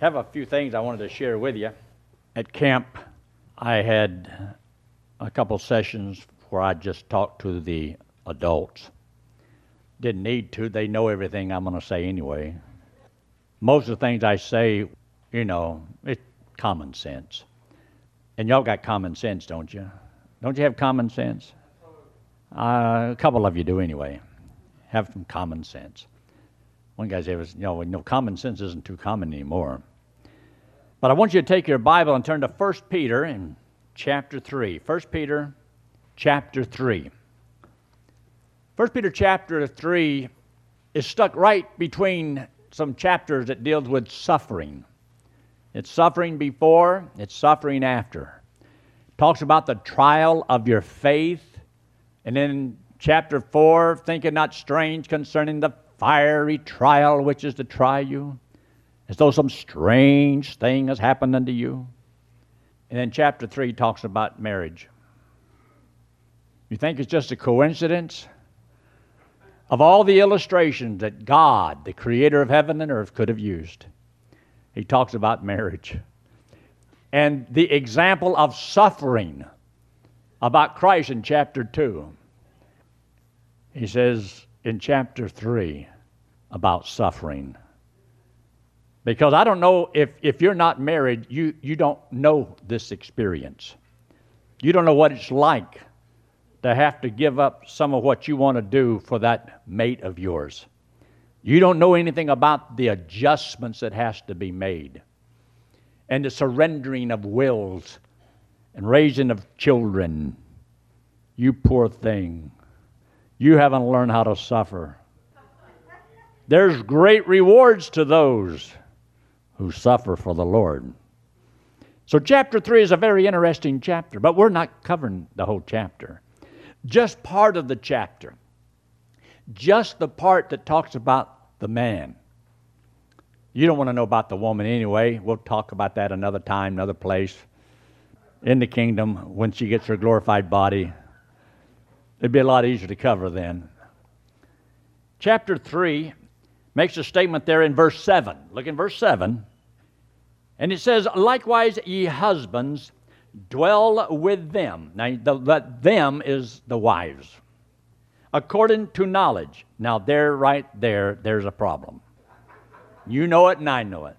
have a few things I wanted to share with you. At camp, I had a couple sessions where I just talked to the adults. Didn't need to, they know everything I'm going to say anyway. Most of the things I say, you know, it's common sense. And y'all got common sense, don't you? Don't you have common sense? Uh, a couple of you do anyway. Have some common sense. One guy said, you know, you know, common sense isn't too common anymore. But I want you to take your Bible and turn to 1 Peter in chapter 3. 1 Peter chapter 3. 1 Peter chapter 3 is stuck right between some chapters that deals with suffering. It's suffering before, it's suffering after. It talks about the trial of your faith. And then chapter 4, thinking not strange concerning the fiery trial which is to try you as though some strange thing has happened unto you. And then chapter 3 talks about marriage. You think it's just a coincidence? Of all the illustrations that God, the creator of heaven and earth, could have used, he talks about marriage. And the example of suffering about Christ in chapter 2. He says in chapter 3 about suffering. Because I don't know if, if you're not married, you, you don't know this experience. You don't know what it's like to have to give up some of what you want to do for that mate of yours. You don't know anything about the adjustments that has to be made and the surrendering of wills and raising of children. You poor thing. You haven't learned how to suffer. There's great rewards to those who suffer for the Lord. So, chapter 3 is a very interesting chapter, but we're not covering the whole chapter. Just part of the chapter, just the part that talks about the man. You don't want to know about the woman anyway. We'll talk about that another time, another place. In the kingdom, when she gets her glorified body, it'd be a lot easier to cover then. Chapter 3 makes a statement there in verse 7. Look in verse 7. And it says, Likewise, ye husbands, dwell with them. Now, the, that them is the wives. According to knowledge. Now, there, right there, there's a problem. You know it, and I know it.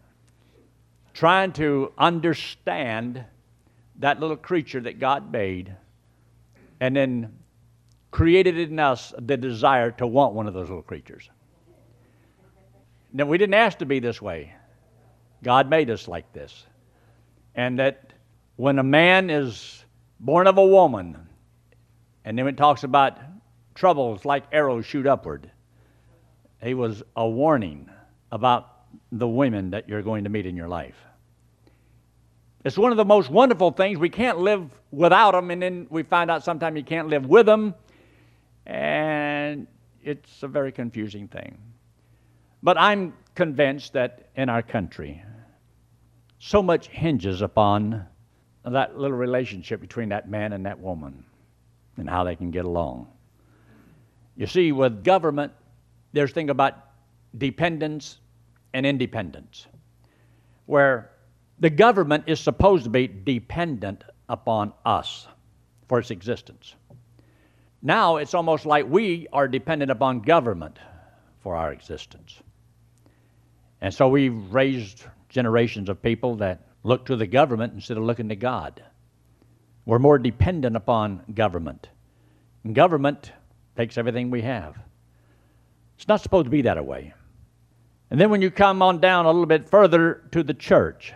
Trying to understand that little creature that God made and then created in us the desire to want one of those little creatures. Now, we didn't ask to be this way. God made us like this. And that when a man is born of a woman, and then it talks about troubles like arrows shoot upward, he was a warning about the women that you're going to meet in your life. It's one of the most wonderful things. We can't live without them, and then we find out sometimes you can't live with them, and it's a very confusing thing. But I'm convinced that in our country, so much hinges upon that little relationship between that man and that woman and how they can get along. You see, with government, there's a thing about dependence and independence, where the government is supposed to be dependent upon us for its existence. Now it's almost like we are dependent upon government for our existence. And so we've raised generations of people that look to the government instead of looking to God. We're more dependent upon government. And government takes everything we have. It's not supposed to be that way. And then when you come on down a little bit further to the church,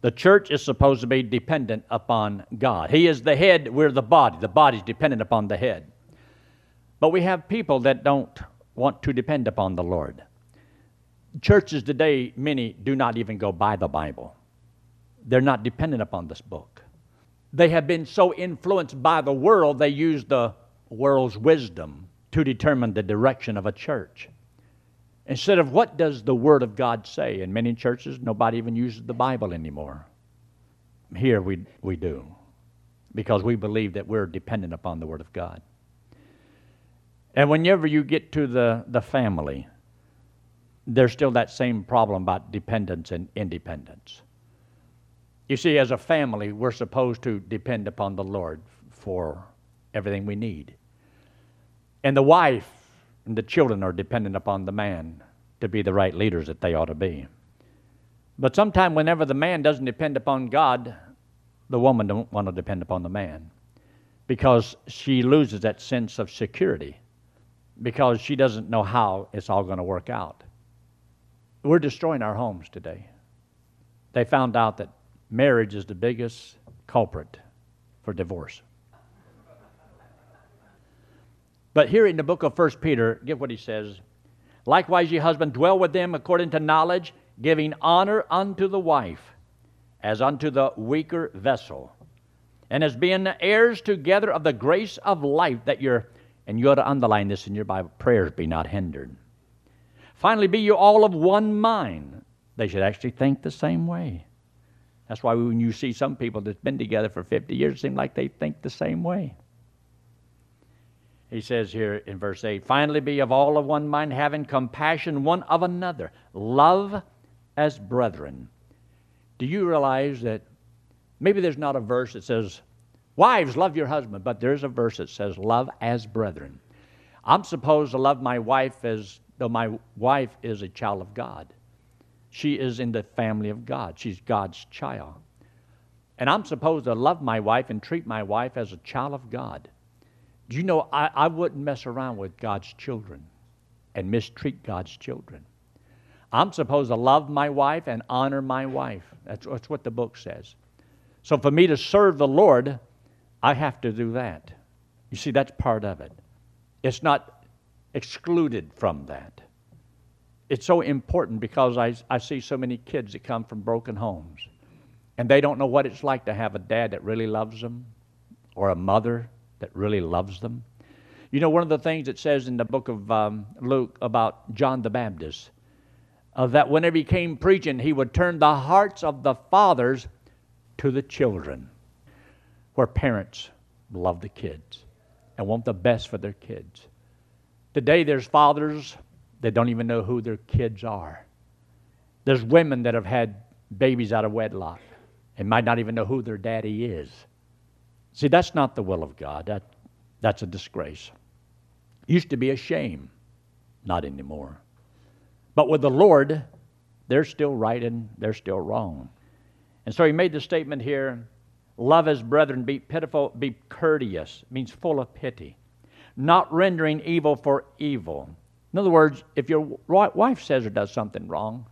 the church is supposed to be dependent upon God. He is the head, we're the body. The body's dependent upon the head. But we have people that don't want to depend upon the Lord. Churches today, many do not even go by the Bible. They're not dependent upon this book. They have been so influenced by the world, they use the world's wisdom to determine the direction of a church. Instead of what does the Word of God say? In many churches, nobody even uses the Bible anymore. Here we, we do, because we believe that we're dependent upon the Word of God. And whenever you get to the, the family, there's still that same problem about dependence and independence. You see, as a family, we're supposed to depend upon the Lord for everything we need. And the wife and the children are dependent upon the man to be the right leaders that they ought to be. But sometimes, whenever the man doesn't depend upon God, the woman don't want to depend upon the man because she loses that sense of security because she doesn't know how it's all going to work out. We're destroying our homes today. They found out that marriage is the biggest culprit for divorce. But here in the book of 1 Peter, get what he says. Likewise, ye husband, dwell with them according to knowledge, giving honor unto the wife, as unto the weaker vessel, and as being heirs together of the grace of life, that your, and you ought to underline this in your Bible, prayers be not hindered. Finally, be you all of one mind. They should actually think the same way. That's why when you see some people that's been together for 50 years, it seems like they think the same way. He says here in verse 8 Finally, be of all of one mind, having compassion one of another, love as brethren. Do you realize that maybe there's not a verse that says, Wives, love your husband, but there's a verse that says, Love as brethren. I'm supposed to love my wife as though my wife is a child of God. She is in the family of God, she's God's child. And I'm supposed to love my wife and treat my wife as a child of God. Do you know, I, I wouldn't mess around with God's children and mistreat God's children. I'm supposed to love my wife and honor my wife. That's, that's what the book says. So for me to serve the Lord, I have to do that. You see, that's part of it. It's not excluded from that. It's so important because I, I see so many kids that come from broken homes and they don't know what it's like to have a dad that really loves them or a mother that really loves them. You know, one of the things it says in the book of um, Luke about John the Baptist, uh, that whenever he came preaching, he would turn the hearts of the fathers to the children, where parents love the kids and want the best for their kids. Today, there's fathers that don't even know who their kids are. There's women that have had babies out of wedlock and might not even know who their daddy is. See, that's not the will of God. That, that's a disgrace. Used to be a shame, not anymore. But with the Lord, they're still right and they're still wrong. And so he made the statement here love as brethren, be pitiful, be courteous, means full of pity, not rendering evil for evil. In other words, if your wife says or does something wrong,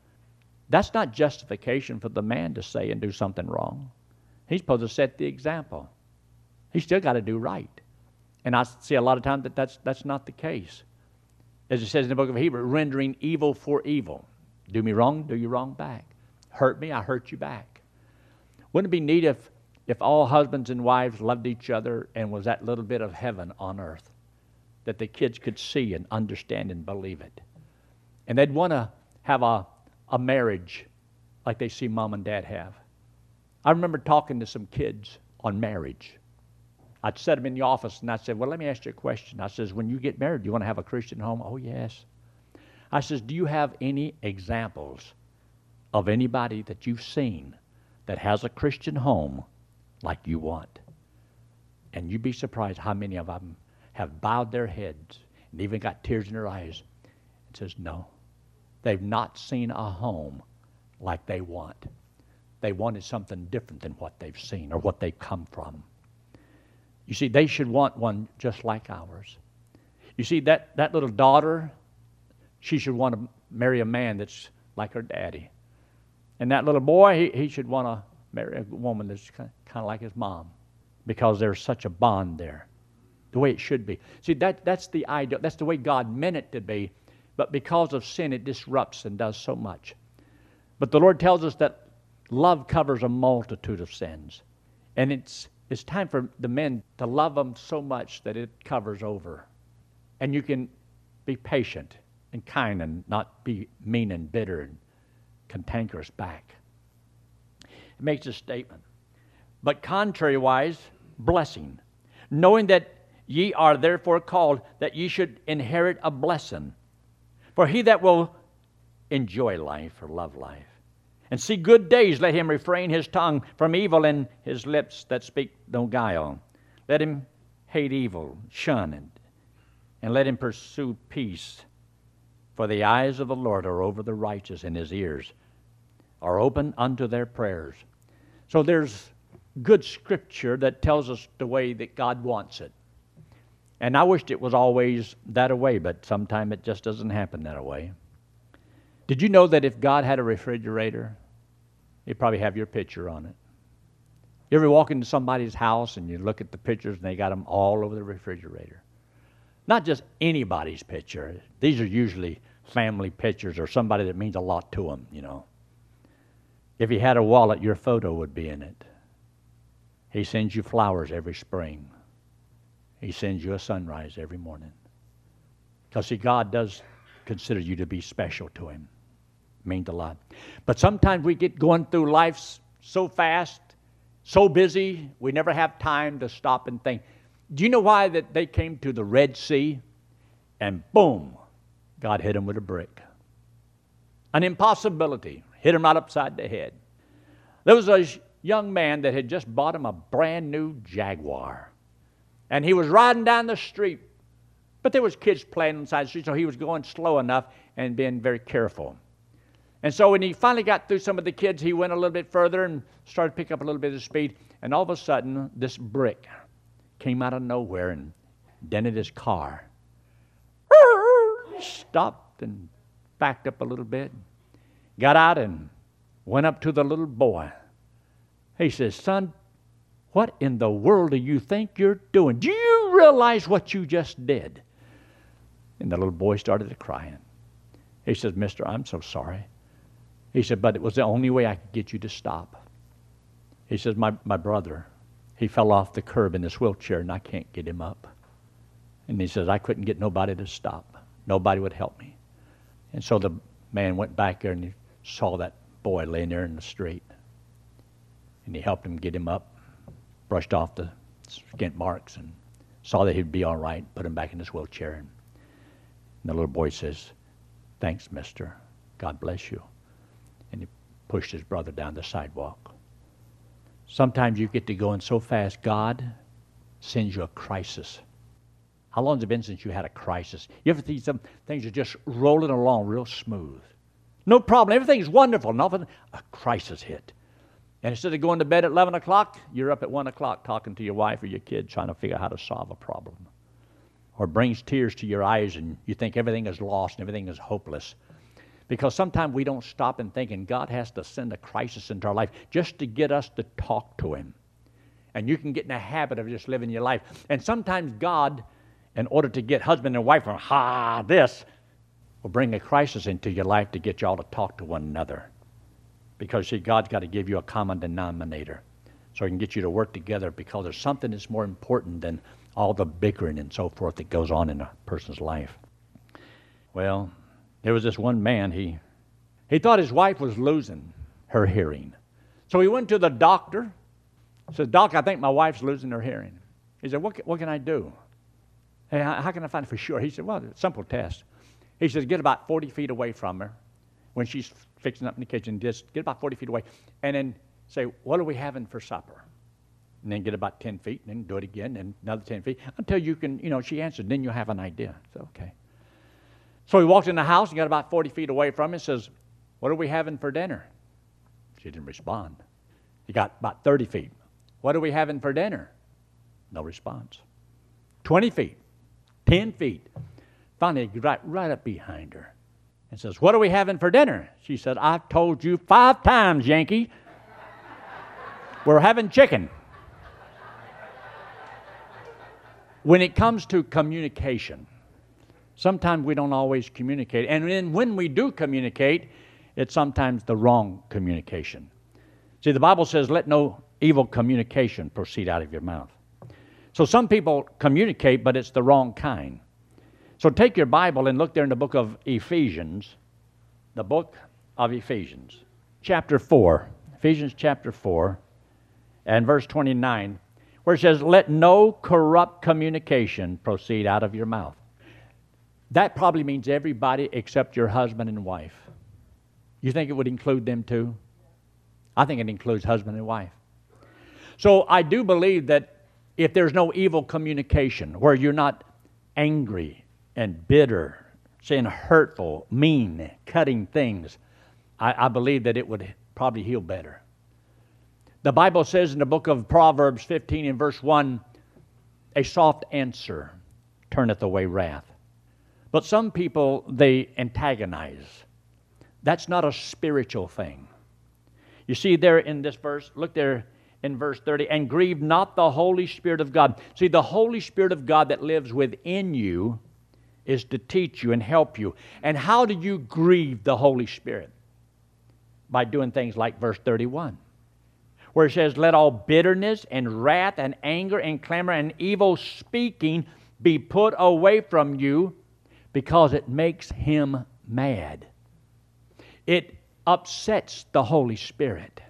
that's not justification for the man to say and do something wrong. He's supposed to set the example. He's still got to do right. And I see a lot of times that that's, that's not the case. As it says in the book of Hebrew, rendering evil for evil. Do me wrong, do you wrong back. Hurt me, I hurt you back. Wouldn't it be neat if, if all husbands and wives loved each other and was that little bit of heaven on earth that the kids could see and understand and believe it? And they'd want to have a, a marriage like they see mom and dad have. I remember talking to some kids on marriage. I'd set them in the office and I said, Well, let me ask you a question. I says, When you get married, do you want to have a Christian home? Oh, yes. I says, Do you have any examples of anybody that you've seen that has a Christian home like you want? And you'd be surprised how many of them have bowed their heads and even got tears in their eyes and says, No. They've not seen a home like they want. They wanted something different than what they've seen or what they've come from. You see, they should want one just like ours. You see, that, that little daughter, she should want to marry a man that's like her daddy. And that little boy, he, he should want to marry a woman that's kind of like his mom because there's such a bond there, the way it should be. See, that, that's the ideal. That's the way God meant it to be. But because of sin, it disrupts and does so much. But the Lord tells us that love covers a multitude of sins. And it's it's time for the men to love them so much that it covers over. And you can be patient and kind and not be mean and bitter and cantankerous back. It makes a statement. But contrariwise, blessing, knowing that ye are therefore called that ye should inherit a blessing. For he that will enjoy life or love life. And see good days, let him refrain his tongue from evil and his lips that speak no guile. Let him hate evil, shun it, and let him pursue peace. For the eyes of the Lord are over the righteous, and his ears are open unto their prayers. So there's good scripture that tells us the way that God wants it. And I wished it was always that way, but sometimes it just doesn't happen that way. Did you know that if God had a refrigerator, he'd probably have your picture on it? You ever walk into somebody's house and you look at the pictures and they got them all over the refrigerator? Not just anybody's picture. These are usually family pictures or somebody that means a lot to them, you know. If he had a wallet, your photo would be in it. He sends you flowers every spring. He sends you a sunrise every morning. Because, see, God does consider you to be special to Him. It means a lot. But sometimes we get going through life so fast, so busy, we never have time to stop and think. Do you know why that they came to the Red Sea and boom, God hit them with a brick? An impossibility. Hit him right upside the head. There was a young man that had just bought him a brand new Jaguar. And he was riding down the street. But there was kids playing inside the street, so he was going slow enough and being very careful. And so when he finally got through some of the kids, he went a little bit further and started to pick up a little bit of speed. And all of a sudden, this brick came out of nowhere and dented his car. Stopped and backed up a little bit, got out and went up to the little boy. He says, Son, what in the world do you think you're doing? Do you realize what you just did? And the little boy started crying. He says, Mister, I'm so sorry. He said, but it was the only way I could get you to stop. He says, my, my brother, he fell off the curb in his wheelchair and I can't get him up. And he says, I couldn't get nobody to stop. Nobody would help me. And so the man went back there and he saw that boy laying there in the street. And he helped him get him up, brushed off the skint marks, and saw that he'd be all right, put him back in his wheelchair. And the little boy says, Thanks, mister. God bless you. And he pushed his brother down the sidewalk. Sometimes you get to going so fast, God sends you a crisis. How long has it been since you had a crisis? You ever see some things are just rolling along real smooth? No problem. Everything's wonderful. Nothing. A crisis hit. And instead of going to bed at 11 o'clock, you're up at 1 o'clock talking to your wife or your kid trying to figure out how to solve a problem. Or brings tears to your eyes and you think everything is lost and everything is hopeless. Because sometimes we don't stop and think, and God has to send a crisis into our life just to get us to talk to Him. And you can get in a habit of just living your life. And sometimes God, in order to get husband and wife from, ha, this, will bring a crisis into your life to get you all to talk to one another. Because, see, God's got to give you a common denominator so He can get you to work together because there's something that's more important than all the bickering and so forth that goes on in a person's life. Well, there was this one man, he, he thought his wife was losing her hearing. So he went to the doctor, said, Doc, I think my wife's losing her hearing. He said, What, what can I do? Hey, how, how can I find for sure? He said, Well, simple test. He says, Get about 40 feet away from her when she's fixing up in the kitchen. Just get about 40 feet away. And then say, What are we having for supper? And then get about 10 feet, and then do it again, and another 10 feet until you can, you know, she answered. Then you have an idea. So, okay. So he walked in the house and got about 40 feet away from it and says, What are we having for dinner? She didn't respond. He got about 30 feet. What are we having for dinner? No response. 20 feet, 10 feet. Finally, he got right up behind her and says, What are we having for dinner? She said, I've told you five times, Yankee. We're having chicken. When it comes to communication, sometimes we don't always communicate. And then when we do communicate, it's sometimes the wrong communication. See, the Bible says, let no evil communication proceed out of your mouth. So some people communicate, but it's the wrong kind. So take your Bible and look there in the book of Ephesians, the book of Ephesians, chapter 4. Ephesians chapter 4 and verse 29 where it says, Let no corrupt communication proceed out of your mouth. That probably means everybody except your husband and wife. You think it would include them too? I think it includes husband and wife. So I do believe that if there's no evil communication, where you're not angry and bitter, saying hurtful, mean, cutting things, I, I believe that it would probably heal better. The Bible says in the book of Proverbs 15 and verse 1 a soft answer turneth away wrath. But some people, they antagonize. That's not a spiritual thing. You see there in this verse, look there in verse 30, and grieve not the Holy Spirit of God. See, the Holy Spirit of God that lives within you is to teach you and help you. And how do you grieve the Holy Spirit? By doing things like verse 31, where it says, Let all bitterness and wrath and anger and clamor and evil speaking be put away from you because it makes him mad. It upsets the Holy Spirit,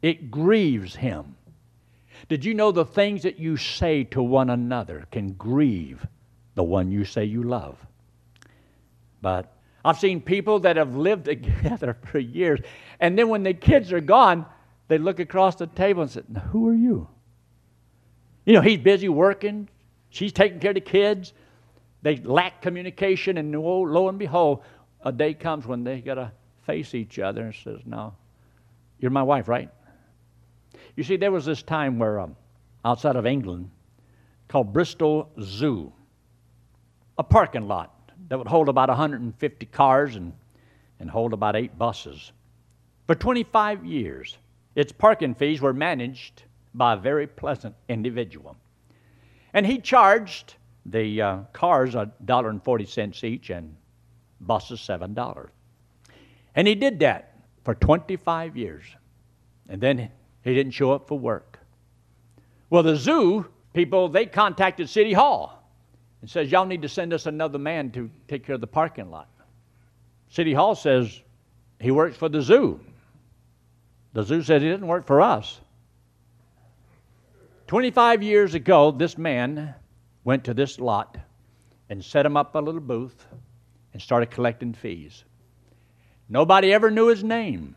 it grieves him. Did you know the things that you say to one another can grieve the one you say you love? But I've seen people that have lived together for years, and then when the kids are gone, they look across the table and say, Who are you? You know, he's busy working, she's taking care of the kids, they lack communication, and lo, lo and behold, a day comes when they got to face each other and says, "No, you're my wife, right?" You see, there was this time where um, outside of England, called Bristol Zoo, a parking lot that would hold about 150 cars and, and hold about eight buses. For 25 years, its parking fees were managed by a very pleasant individual. And he charged the uh, cars a dollar and forty cents each, and buses seven dollars. And he did that for 25 years, and then he didn't show up for work. Well, the zoo people they contacted City Hall and says, "Y'all need to send us another man to take care of the parking lot." City Hall says he works for the zoo. The zoo says he didn't work for us. 25 years ago, this man went to this lot and set him up a little booth and started collecting fees. Nobody ever knew his name.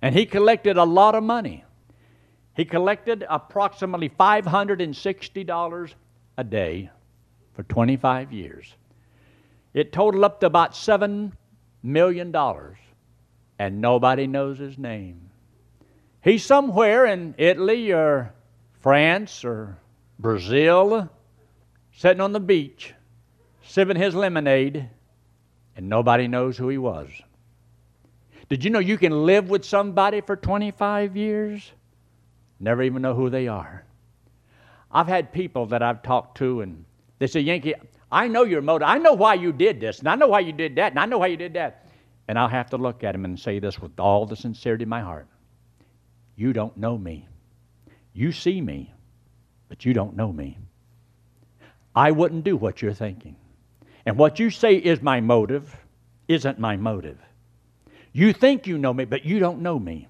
And he collected a lot of money. He collected approximately $560 a day for 25 years. It totaled up to about $7 million, and nobody knows his name. He's somewhere in Italy or France or Brazil sitting on the beach, sipping his lemonade, and nobody knows who he was. Did you know you can live with somebody for 25 years? Never even know who they are. I've had people that I've talked to, and they say, Yankee, I know your motive. I know why you did this, and I know why you did that, and I know why you did that. And I'll have to look at him and say this with all the sincerity in my heart You don't know me. You see me, but you don't know me. I wouldn't do what you're thinking. And what you say is my motive isn't my motive. You think you know me, but you don't know me.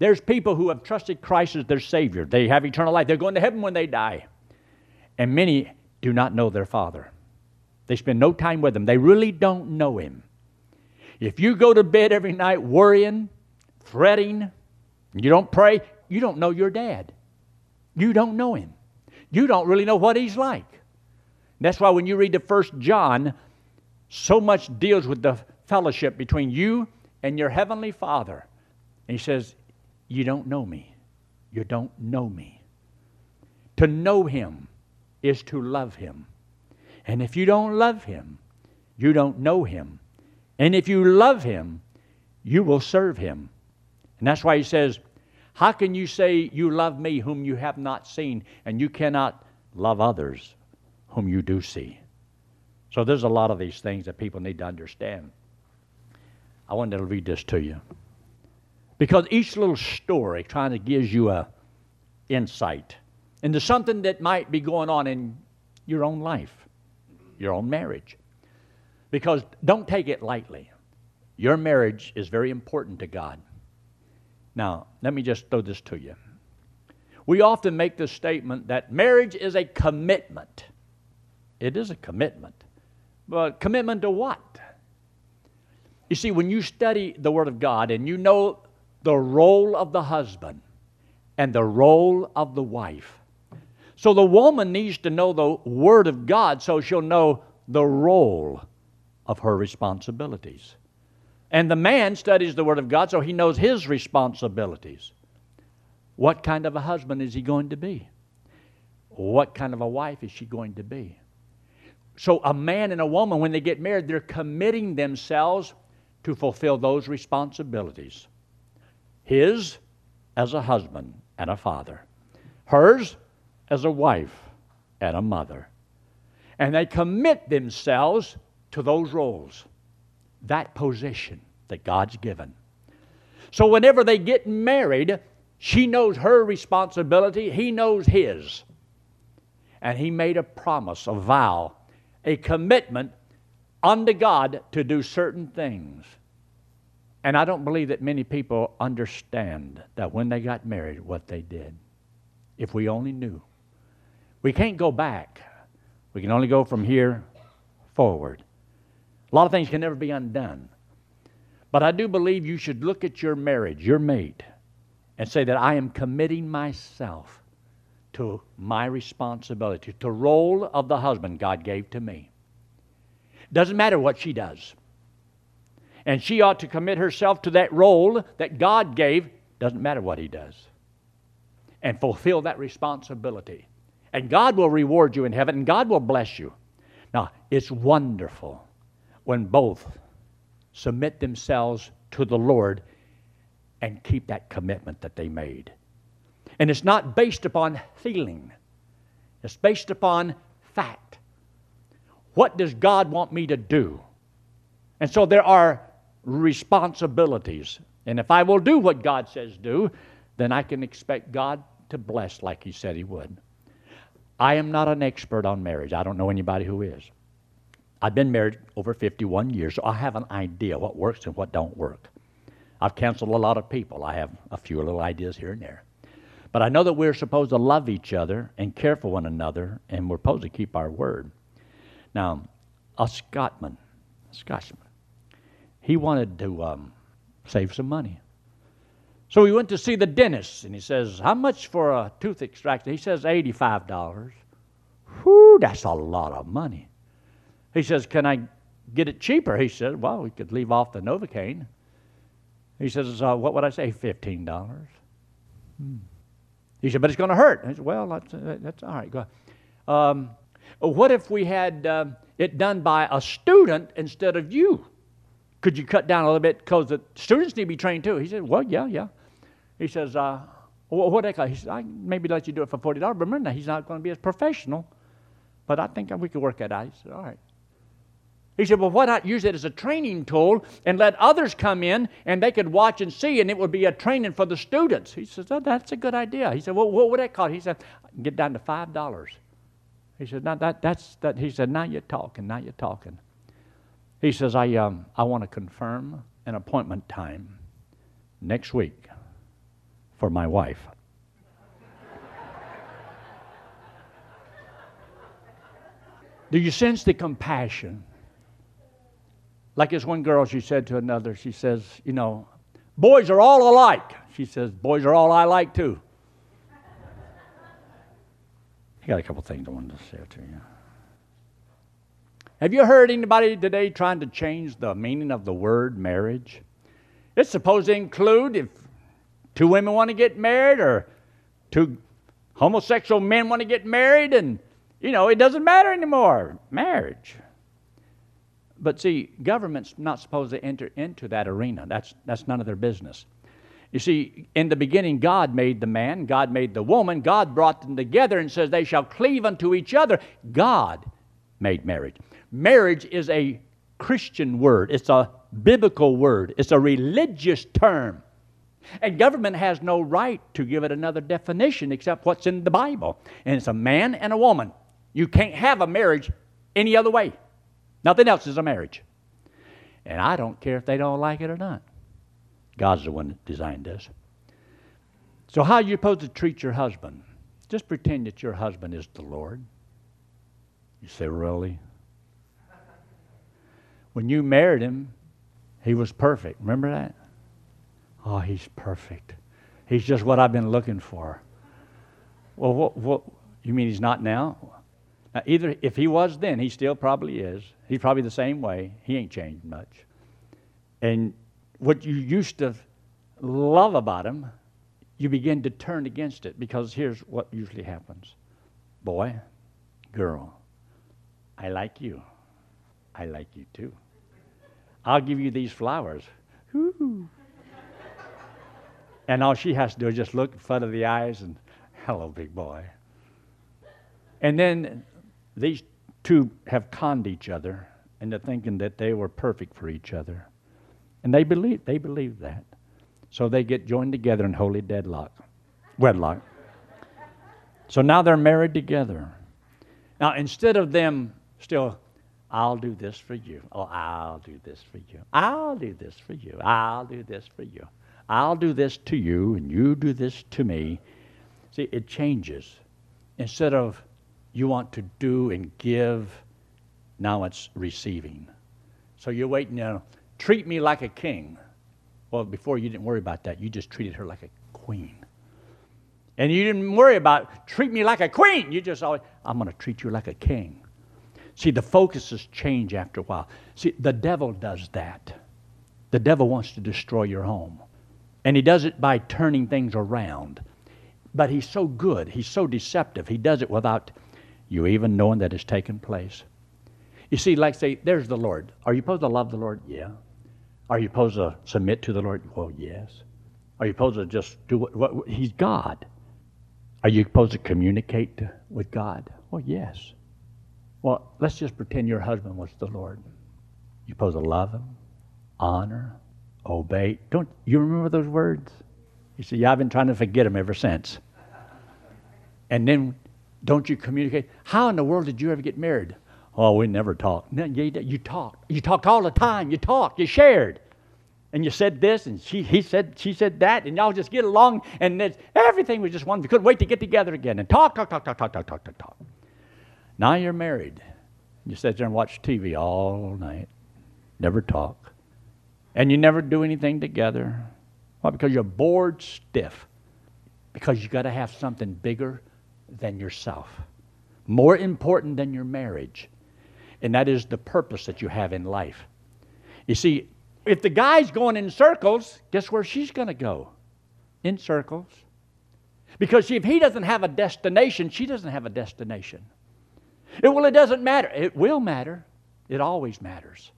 There's people who have trusted Christ as their Savior. They have eternal life. They're going to heaven when they die. And many do not know their Father. They spend no time with Him. They really don't know Him. If you go to bed every night worrying, fretting, you don't pray, you don't know your dad. You don't know Him you don't really know what he's like. That's why when you read the first John, so much deals with the fellowship between you and your heavenly Father. And he says, You don't know me. You don't know me. To know him is to love him. And if you don't love him, you don't know him. And if you love him, you will serve him. And that's why he says, how can you say you love me whom you have not seen, and you cannot love others whom you do see? So there's a lot of these things that people need to understand. I wanted to read this to you. Because each little story kind of gives you a insight into something that might be going on in your own life, your own marriage. Because don't take it lightly. Your marriage is very important to God. Now, let me just throw this to you. We often make the statement that marriage is a commitment. It is a commitment. But commitment to what? You see, when you study the Word of God and you know the role of the husband and the role of the wife, so the woman needs to know the Word of God so she'll know the role of her responsibilities. And the man studies the Word of God so he knows his responsibilities. What kind of a husband is he going to be? What kind of a wife is she going to be? So, a man and a woman, when they get married, they're committing themselves to fulfill those responsibilities. His as a husband and a father, hers as a wife and a mother. And they commit themselves to those roles, that position that God's given. So whenever they get married, she knows her responsibility, he knows his. And he made a promise, a vow, a commitment unto God to do certain things. And I don't believe that many people understand that when they got married, what they did. If we only knew. We can't go back. We can only go from here forward. A lot of things can never be undone. But I do believe you should look at your marriage, your mate, and say that I am committing myself to my responsibility, to the role of the husband God gave to me. Doesn't matter what she does. And she ought to commit herself to that role that God gave, doesn't matter what he does, and fulfill that responsibility. And God will reward you in heaven, and God will bless you. Now, it's wonderful when both submit themselves to the Lord and keep that commitment that they made. And it's not based upon feeling, it's based upon fact. What does God want me to do? And so there are responsibilities. And if I will do what God says do, then I can expect God to bless like He said He would. I am not an expert on marriage. I don't know anybody who is. I've been married over 51 years, so I have an idea what works and what don't work. I've counseled a lot of people. I have a few little ideas here and there. But I know that we're supposed to love each other and care for one another, and we're supposed to keep our word. Now, a Scotsman, a Scotsman, he wanted to um, save some money. So he went to see the dentist, and he says, How much for a tooth extraction? He says, $85. Whew, that's a lot of money. He says, Can I get it cheaper? He says, Well, we could leave off the Novocaine. He says, uh, What would I say? $15. Hmm. He said, But it's going to hurt. He said, Well, that's, uh, that's all right. Go um, what if we had uh, it done by a student instead of you? Could you cut down a little bit because the students need to be trained too? He said, Well, yeah, yeah. He says, uh, what they call? He says, I maybe let you do it for forty dollars. But remember, he's not going to be as professional. But I think we could work that out. He said, all right. He said, well, why not use it as a training tool and let others come in and they could watch and see, and it would be a training for the students. He says, oh, that's a good idea. He said, well, what would that cost? He said, get down to five dollars. He said, now that, that's that. He said, now you're talking. Now you're talking. He says, I um, I want to confirm an appointment time next week for my wife. Do you sense the compassion? Like this one girl, she said to another, she says, You know, boys are all alike. She says, Boys are all I like too. I got a couple things I wanted to say to you. Have you heard anybody today trying to change the meaning of the word marriage? It's supposed to include if two women want to get married or two homosexual men want to get married, and, you know, it doesn't matter anymore. Marriage. But see, government's not supposed to enter into that arena. That's, that's none of their business. You see, in the beginning, God made the man, God made the woman, God brought them together and says, They shall cleave unto each other. God made marriage. Marriage is a Christian word, it's a biblical word, it's a religious term. And government has no right to give it another definition except what's in the Bible. And it's a man and a woman. You can't have a marriage any other way. Nothing else is a marriage. And I don't care if they don't like it or not. God's the one that designed this. So, how are you supposed to treat your husband? Just pretend that your husband is the Lord. You say, Really? When you married him, He was perfect. Remember that? Oh, he's perfect. He's just what I've been looking for. Well, what, what you mean he's not now? now? Either if he was then, he still probably is. He's probably the same way. He ain't changed much. And what you used to love about him, you begin to turn against it because here's what usually happens boy, girl, I like you. I like you too. I'll give you these flowers. Woo. And all she has to do is just look in front of the eyes and, hello, big boy. And then these two have conned each other into thinking that they were perfect for each other. And they believe they believe that. So they get joined together in holy deadlock, wedlock. So now they're married together. Now instead of them still, I'll do this for you. Oh, I'll do this for you. I'll do this for you. I'll do this for you. I'll do this to you, and you do this to me. See, it changes. Instead of you want to do and give, now it's receiving. So you're waiting, you know, treat me like a king. Well, before you didn't worry about that. You just treated her like a queen. And you didn't worry about treat me like a queen. You just always, I'm going to treat you like a king. See, the focuses change after a while. See, the devil does that. The devil wants to destroy your home. And he does it by turning things around. But he's so good, he's so deceptive, he does it without you even knowing that it's taken place. You see, like say, there's the Lord. Are you supposed to love the Lord? Yeah. Are you supposed to submit to the Lord? Well, yes. Are you supposed to just do what, what He's God? Are you supposed to communicate with God? Well, yes. Well, let's just pretend your husband was the Lord. You're supposed to love him, honor, obey. Don't you remember those words? You see, yeah, I've been trying to forget them ever since. And then, don't you communicate? How in the world did you ever get married? Oh, we never talked. No, you, you talked. You talked all the time. You talked. You shared. And you said this, and she, he said, she said that, and y'all just get along, and everything was just one. You couldn't wait to get together again and talk, talk, talk, talk, talk, talk, talk, talk, talk. Now you're married. You sit there and watch TV all night, never talk, and you never do anything together. Why? Because you're bored stiff. Because you got to have something bigger than yourself, more important than your marriage, and that is the purpose that you have in life. You see, if the guy's going in circles, guess where she's going to go? In circles. Because if he doesn't have a destination, she doesn't have a destination. It, well, it doesn't matter. It will matter. It always matters.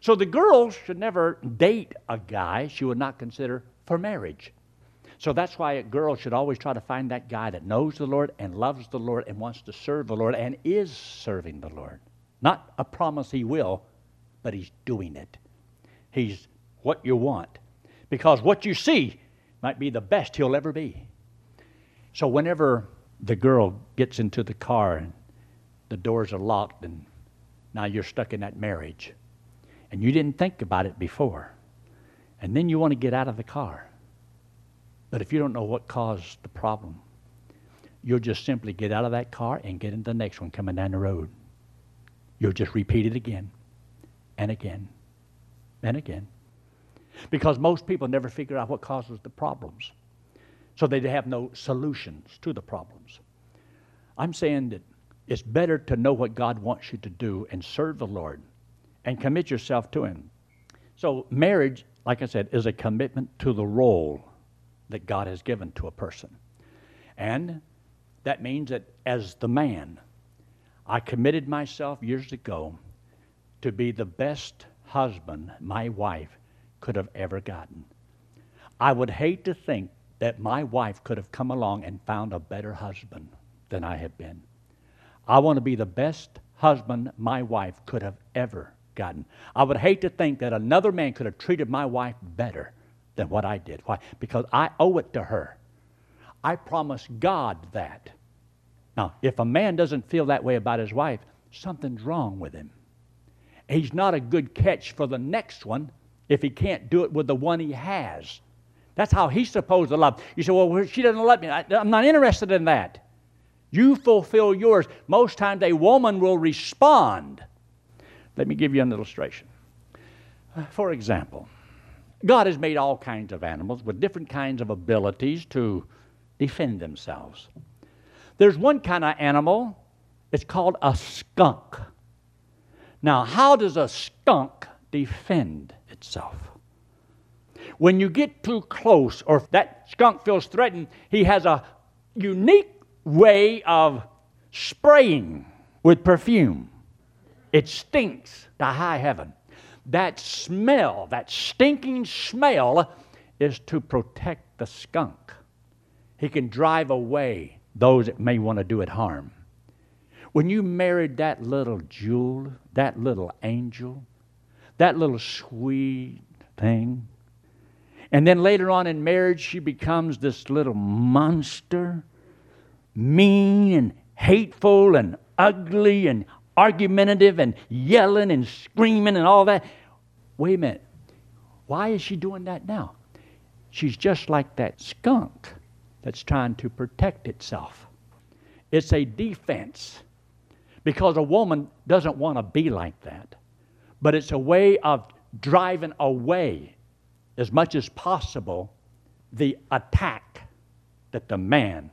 So the girl should never date a guy she would not consider for marriage. So that's why a girl should always try to find that guy that knows the Lord and loves the Lord and wants to serve the Lord and is serving the Lord. Not a promise he will, but he's doing it. He's what you want. Because what you see might be the best he'll ever be. So whenever the girl gets into the car and the doors are locked and now you're stuck in that marriage and you didn't think about it before and then you want to get out of the car. But if you don't know what caused the problem you'll just simply get out of that car and get into the next one coming down the road. You'll just repeat it again and again and again. Because most people never figure out what causes the problems so they have no solutions to the problems. I'm saying that it's better to know what God wants you to do and serve the Lord and commit yourself to Him. So, marriage, like I said, is a commitment to the role that God has given to a person. And that means that as the man, I committed myself years ago to be the best husband my wife could have ever gotten. I would hate to think that my wife could have come along and found a better husband than I have been. I want to be the best husband my wife could have ever gotten. I would hate to think that another man could have treated my wife better than what I did. Why? Because I owe it to her. I promise God that. Now, if a man doesn't feel that way about his wife, something's wrong with him. He's not a good catch for the next one if he can't do it with the one he has. That's how he's supposed to love. You say, well, she doesn't love me. I, I'm not interested in that. You fulfill yours. Most times a woman will respond. Let me give you an illustration. Uh, for example, God has made all kinds of animals with different kinds of abilities to defend themselves. There's one kind of animal, it's called a skunk. Now, how does a skunk defend itself? When you get too close, or if that skunk feels threatened, he has a unique way of spraying with perfume. It stinks to high heaven. That smell, that stinking smell, is to protect the skunk. He can drive away those that may want to do it harm. When you married that little jewel, that little angel, that little sweet thing, and then later on in marriage, she becomes this little monster, mean and hateful and ugly and argumentative and yelling and screaming and all that. Wait a minute. Why is she doing that now? She's just like that skunk that's trying to protect itself. It's a defense because a woman doesn't want to be like that. But it's a way of driving away as much as possible the attack that the man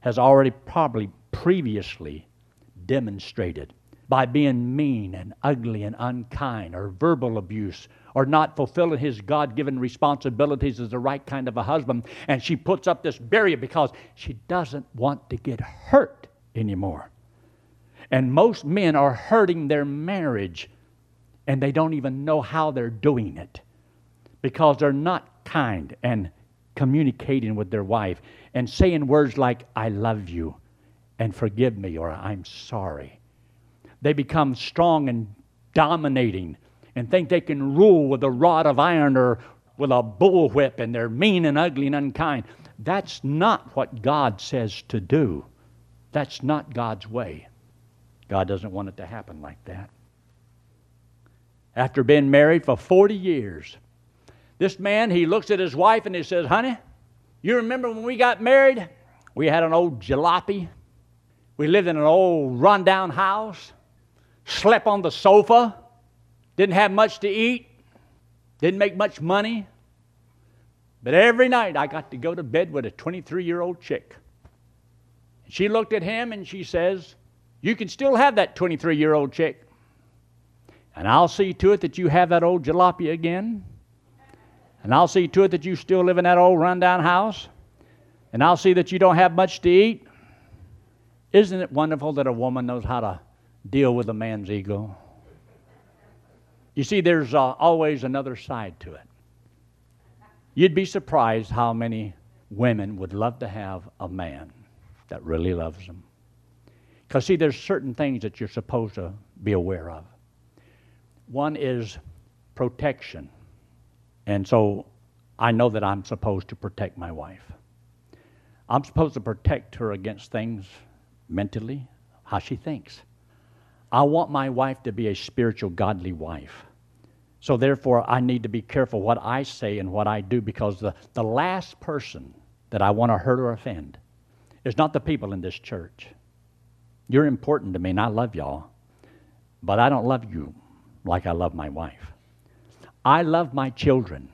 has already probably previously demonstrated by being mean and ugly and unkind or verbal abuse or not fulfilling his God given responsibilities as the right kind of a husband. And she puts up this barrier because she doesn't want to get hurt anymore. And most men are hurting their marriage and they don't even know how they're doing it because they're not kind and communicating with their wife and saying words like, I love you and forgive me or I'm sorry. They become strong and dominating and think they can rule with a rod of iron or with a bullwhip and they're mean and ugly and unkind. That's not what God says to do. That's not God's way. God doesn't want it to happen like that. After being married for 40 years, this man, he looks at his wife and he says, Honey, you remember when we got married? We had an old jalopy. We lived in an old rundown house, slept on the sofa, didn't have much to eat, didn't make much money. But every night I got to go to bed with a 23 year old chick. She looked at him and she says, You can still have that 23 year old chick. And I'll see to it that you have that old jalopy again. And I'll see to it that you still live in that old rundown house. And I'll see that you don't have much to eat. Isn't it wonderful that a woman knows how to deal with a man's ego? You see, there's uh, always another side to it. You'd be surprised how many women would love to have a man that really loves them. Because, see, there's certain things that you're supposed to be aware of. One is protection. And so I know that I'm supposed to protect my wife. I'm supposed to protect her against things mentally, how she thinks. I want my wife to be a spiritual, godly wife. So therefore, I need to be careful what I say and what I do because the, the last person that I want to hurt or offend is not the people in this church. You're important to me and I love y'all, but I don't love you like I love my wife. I love my children,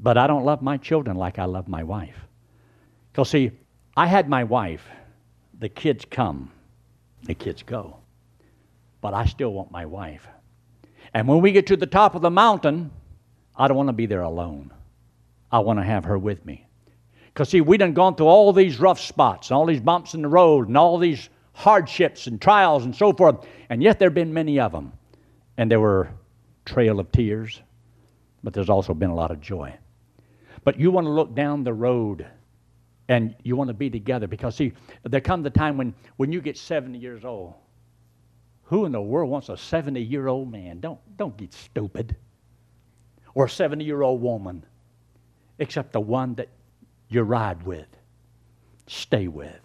but I don't love my children like I love my wife. Because, see, I had my wife, the kids come, the kids go. But I still want my wife. And when we get to the top of the mountain, I don't want to be there alone. I want to have her with me. Because, see, we done gone through all these rough spots, and all these bumps in the road, and all these hardships and trials and so forth. And yet there have been many of them. And there were trail of tears, but there's also been a lot of joy. But you want to look down the road and you want to be together because, see, there comes a time when, when you get 70 years old. Who in the world wants a 70 year old man? Don't, don't get stupid. Or a 70 year old woman, except the one that you ride with, stay with.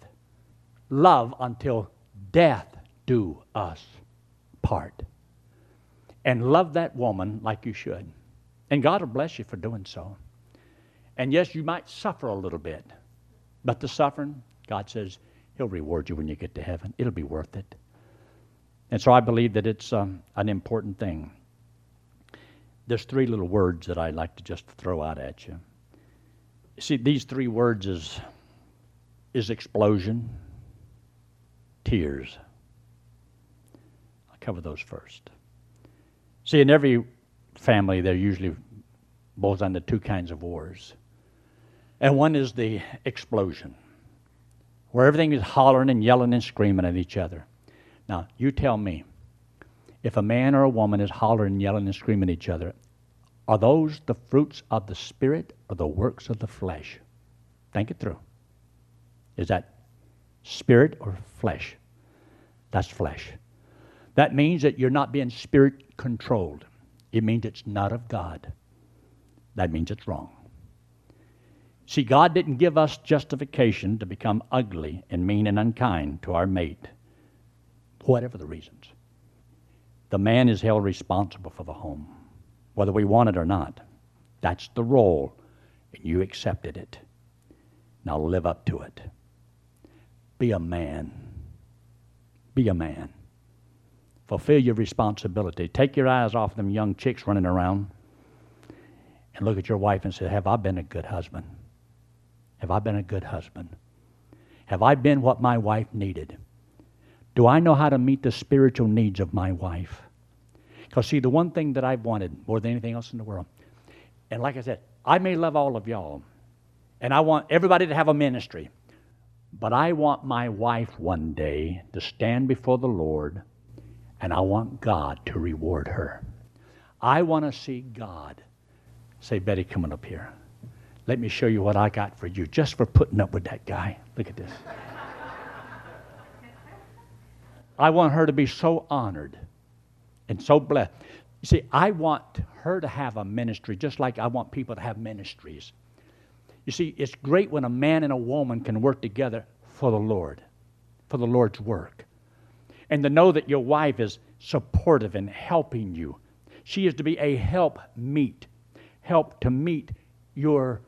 Love until death do us part. And love that woman like you should. And God will bless you for doing so. And yes, you might suffer a little bit, but the suffering, God says, He'll reward you when you get to heaven. It'll be worth it. And so I believe that it's um, an important thing. there's three little words that I'd like to just throw out at you. See, these three words is, is explosion, tears. I'll cover those first. See, in every family, there usually boils to two kinds of wars. And one is the explosion, where everything is hollering and yelling and screaming at each other. Now, you tell me, if a man or a woman is hollering, yelling, and screaming at each other, are those the fruits of the Spirit or the works of the flesh? Think it through. Is that spirit or flesh? That's flesh. That means that you're not being spirit controlled. It means it's not of God. That means it's wrong. See, God didn't give us justification to become ugly and mean and unkind to our mate, whatever the reasons. The man is held responsible for the home, whether we want it or not. That's the role, and you accepted it. Now live up to it. Be a man. Be a man. Fulfill your responsibility. Take your eyes off them young chicks running around and look at your wife and say, Have I been a good husband? Have I been a good husband? Have I been what my wife needed? Do I know how to meet the spiritual needs of my wife? Because, see, the one thing that I've wanted more than anything else in the world, and like I said, I may love all of y'all, and I want everybody to have a ministry, but I want my wife one day to stand before the Lord and I want God to reward her. I want to see God say, Betty, coming up here. Let me show you what I got for you just for putting up with that guy. Look at this. I want her to be so honored and so blessed. You see, I want her to have a ministry just like I want people to have ministries. You see, it's great when a man and a woman can work together for the Lord, for the Lord's work and to know that your wife is supportive and helping you. She is to be a help meet, help to meet your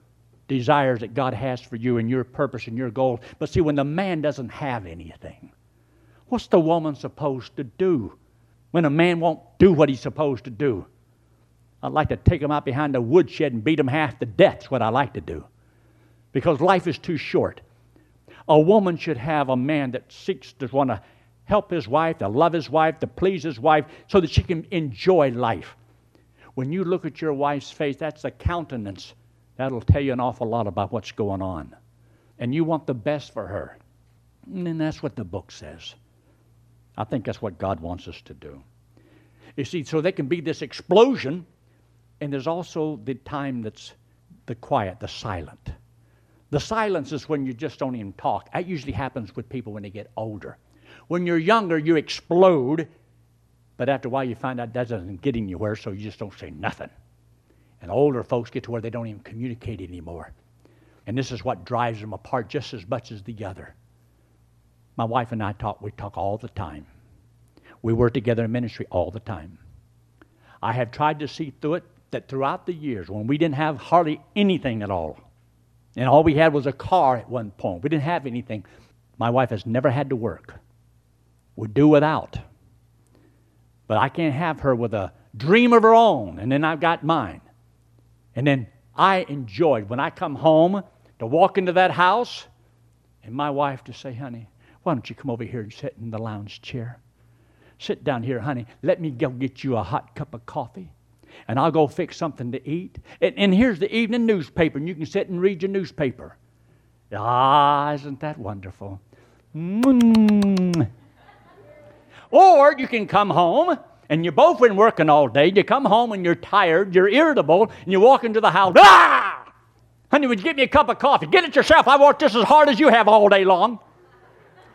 desires that God has for you and your purpose and your goals. But see, when the man doesn't have anything, what's the woman supposed to do when a man won't do what he's supposed to do? I'd like to take him out behind the woodshed and beat him half to death, That's what I like to do. Because life is too short. A woman should have a man that seeks to want to help his wife, to love his wife, to please his wife, so that she can enjoy life. When you look at your wife's face, that's the countenance. That'll tell you an awful lot about what's going on. And you want the best for her. And that's what the book says. I think that's what God wants us to do. You see, so there can be this explosion, and there's also the time that's the quiet, the silent. The silence is when you just don't even talk. That usually happens with people when they get older. When you're younger, you explode, but after a while, you find out that doesn't get anywhere, so you just don't say nothing. And older folks get to where they don't even communicate anymore. And this is what drives them apart just as much as the other. My wife and I talk, we talk all the time. We work together in ministry all the time. I have tried to see through it that throughout the years, when we didn't have hardly anything at all, and all we had was a car at one point, we didn't have anything, my wife has never had to work would do without. But I can't have her with a dream of her own, and then I've got mine. And then I enjoyed when I come home to walk into that house and my wife to say, honey, why don't you come over here and sit in the lounge chair? Sit down here, honey. Let me go get you a hot cup of coffee. And I'll go fix something to eat. And, and here's the evening newspaper, and you can sit and read your newspaper. Ah, isn't that wonderful? Mm. Or you can come home and you both been working all day. You come home and you're tired, you're irritable, and you walk into the house. Ah! Honey, would you get me a cup of coffee? Get it yourself. I worked just as hard as you have all day long.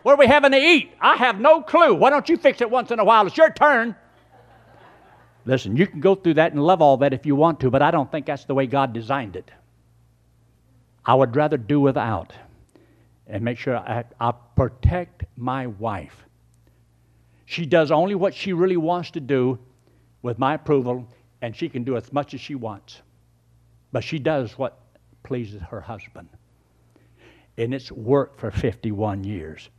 What are we having to eat? I have no clue. Why don't you fix it once in a while? It's your turn. Listen, you can go through that and love all that if you want to, but I don't think that's the way God designed it. I would rather do without and make sure I, I protect my wife. She does only what she really wants to do with my approval, and she can do as much as she wants. But she does what pleases her husband. And it's worked for 51 years.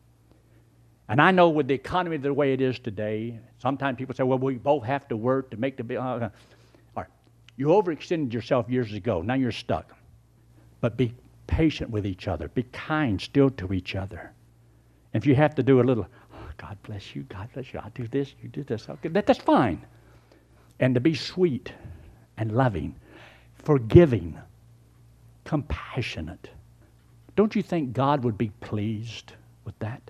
And I know with the economy the way it is today, sometimes people say, well, we both have to work to make the bill. Uh, all right. You overextended yourself years ago. Now you're stuck. But be patient with each other. Be kind still to each other. If you have to do a little, oh, God bless you, God bless you, I'll do this, you do this, okay, that, that's fine. And to be sweet and loving, forgiving, compassionate. Don't you think God would be pleased with that?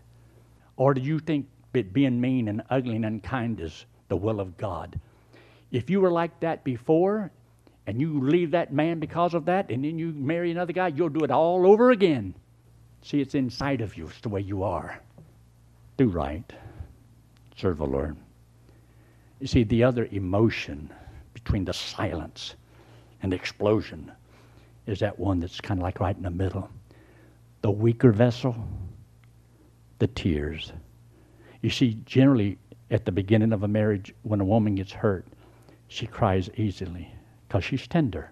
Or do you think that being mean and ugly and unkind is the will of God? If you were like that before, and you leave that man because of that, and then you marry another guy, you'll do it all over again. See, it's inside of you, it's the way you are. Do right, serve the Lord. You see, the other emotion between the silence and the explosion is that one that's kind of like right in the middle. The weaker vessel, the tears. You see, generally at the beginning of a marriage, when a woman gets hurt, she cries easily because she's tender.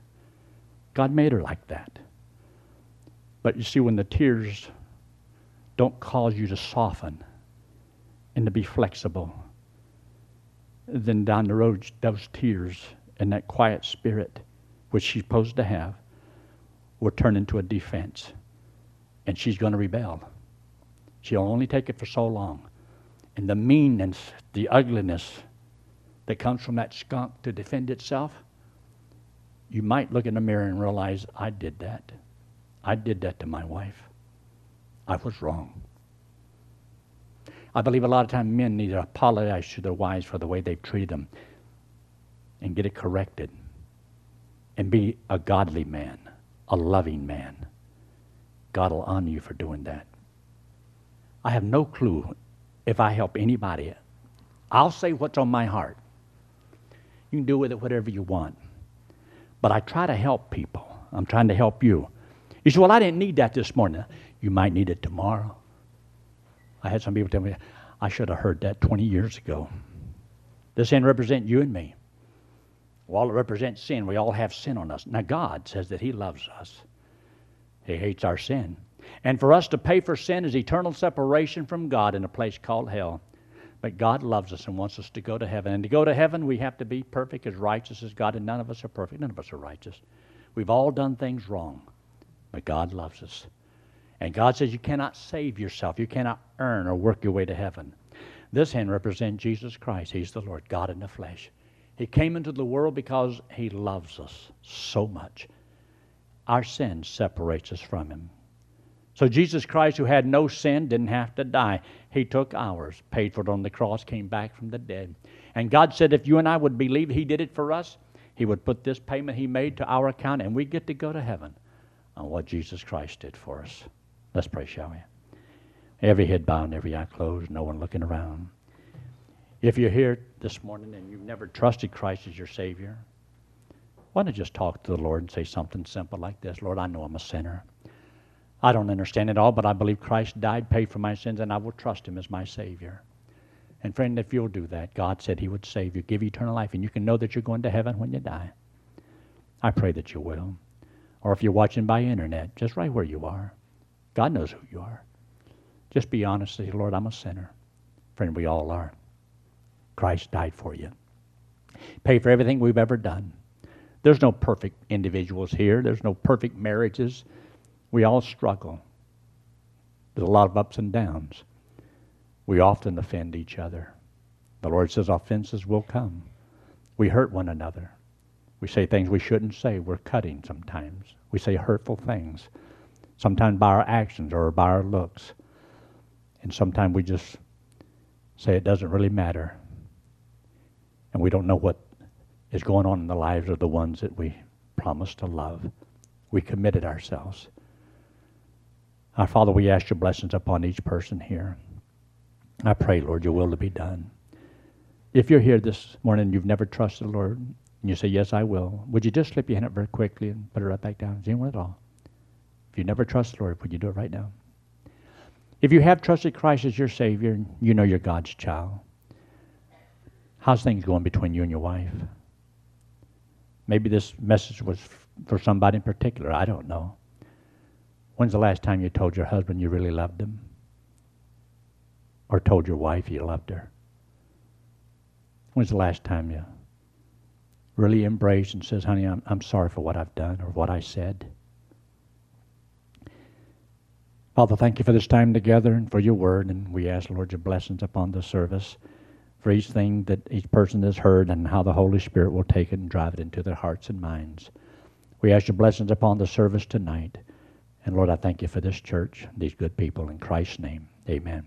God made her like that. But you see, when the tears don't cause you to soften and to be flexible, then down the road, those tears and that quiet spirit, which she's supposed to have, will turn into a defense. And she's going to rebel. She'll only take it for so long. And the meanness, the ugliness that comes from that skunk to defend itself, you might look in the mirror and realize, I did that. I did that to my wife. I was wrong. I believe a lot of times men need to apologize to their wives for the way they've treated them and get it corrected and be a godly man, a loving man. God will honor you for doing that. I have no clue if I help anybody. I'll say what's on my heart. You can do with it whatever you want. But I try to help people. I'm trying to help you. You say, Well, I didn't need that this morning. You might need it tomorrow. I had some people tell me, I should have heard that 20 years ago. This sin represents you and me. Well, it represents sin. We all have sin on us. Now, God says that He loves us, He hates our sin. And for us to pay for sin is eternal separation from God in a place called hell. But God loves us and wants us to go to heaven. And to go to heaven, we have to be perfect, as righteous as God, and none of us are perfect. None of us are righteous. We've all done things wrong, but God loves us. And God says you cannot save yourself, you cannot earn or work your way to heaven. This hand represents Jesus Christ. He's the Lord, God in the flesh. He came into the world because He loves us so much. Our sin separates us from Him. So Jesus Christ, who had no sin, didn't have to die. He took ours, paid for it on the cross, came back from the dead. And God said if you and I would believe He did it for us, He would put this payment He made to our account, and we get to go to heaven on what Jesus Christ did for us. Let's pray, shall we? Every head bowed, every eye closed, no one looking around. If you're here this morning and you've never trusted Christ as your Savior, why don't you just talk to the Lord and say something simple like this Lord, I know I'm a sinner. I don't understand it all, but I believe Christ died, paid for my sins, and I will trust Him as my Savior. And friend, if you'll do that, God said He would save you, give you eternal life, and you can know that you're going to heaven when you die. I pray that you will. Or if you're watching by internet, just right where you are, God knows who you are. Just be honest say, Lord, I'm a sinner. Friend, we all are. Christ died for you. Pay for everything we've ever done. There's no perfect individuals here. There's no perfect marriages. We all struggle. There's a lot of ups and downs. We often offend each other. The Lord says offenses will come. We hurt one another. We say things we shouldn't say. We're cutting sometimes. We say hurtful things, sometimes by our actions or by our looks. And sometimes we just say it doesn't really matter. And we don't know what is going on in the lives of the ones that we promised to love. We committed ourselves. Our Father, we ask your blessings upon each person here. I pray, Lord, your will to be done. If you're here this morning and you've never trusted the Lord, and you say, Yes, I will, would you just slip your hand up very quickly and put it right back down? Is anyone at all? If you never trust the Lord, would you do it right now? If you have trusted Christ as your Savior, you know you're God's child. How's things going between you and your wife? Maybe this message was for somebody in particular. I don't know. When's the last time you told your husband you really loved him? Or told your wife you loved her? When's the last time you really embrace and says, honey, I'm, I'm sorry for what I've done or what I said. Father, thank you for this time together and for your word. And we ask, Lord, your blessings upon the service for each thing that each person has heard and how the Holy Spirit will take it and drive it into their hearts and minds. We ask your blessings upon the service tonight. And Lord, I thank you for this church, these good people. In Christ's name, amen.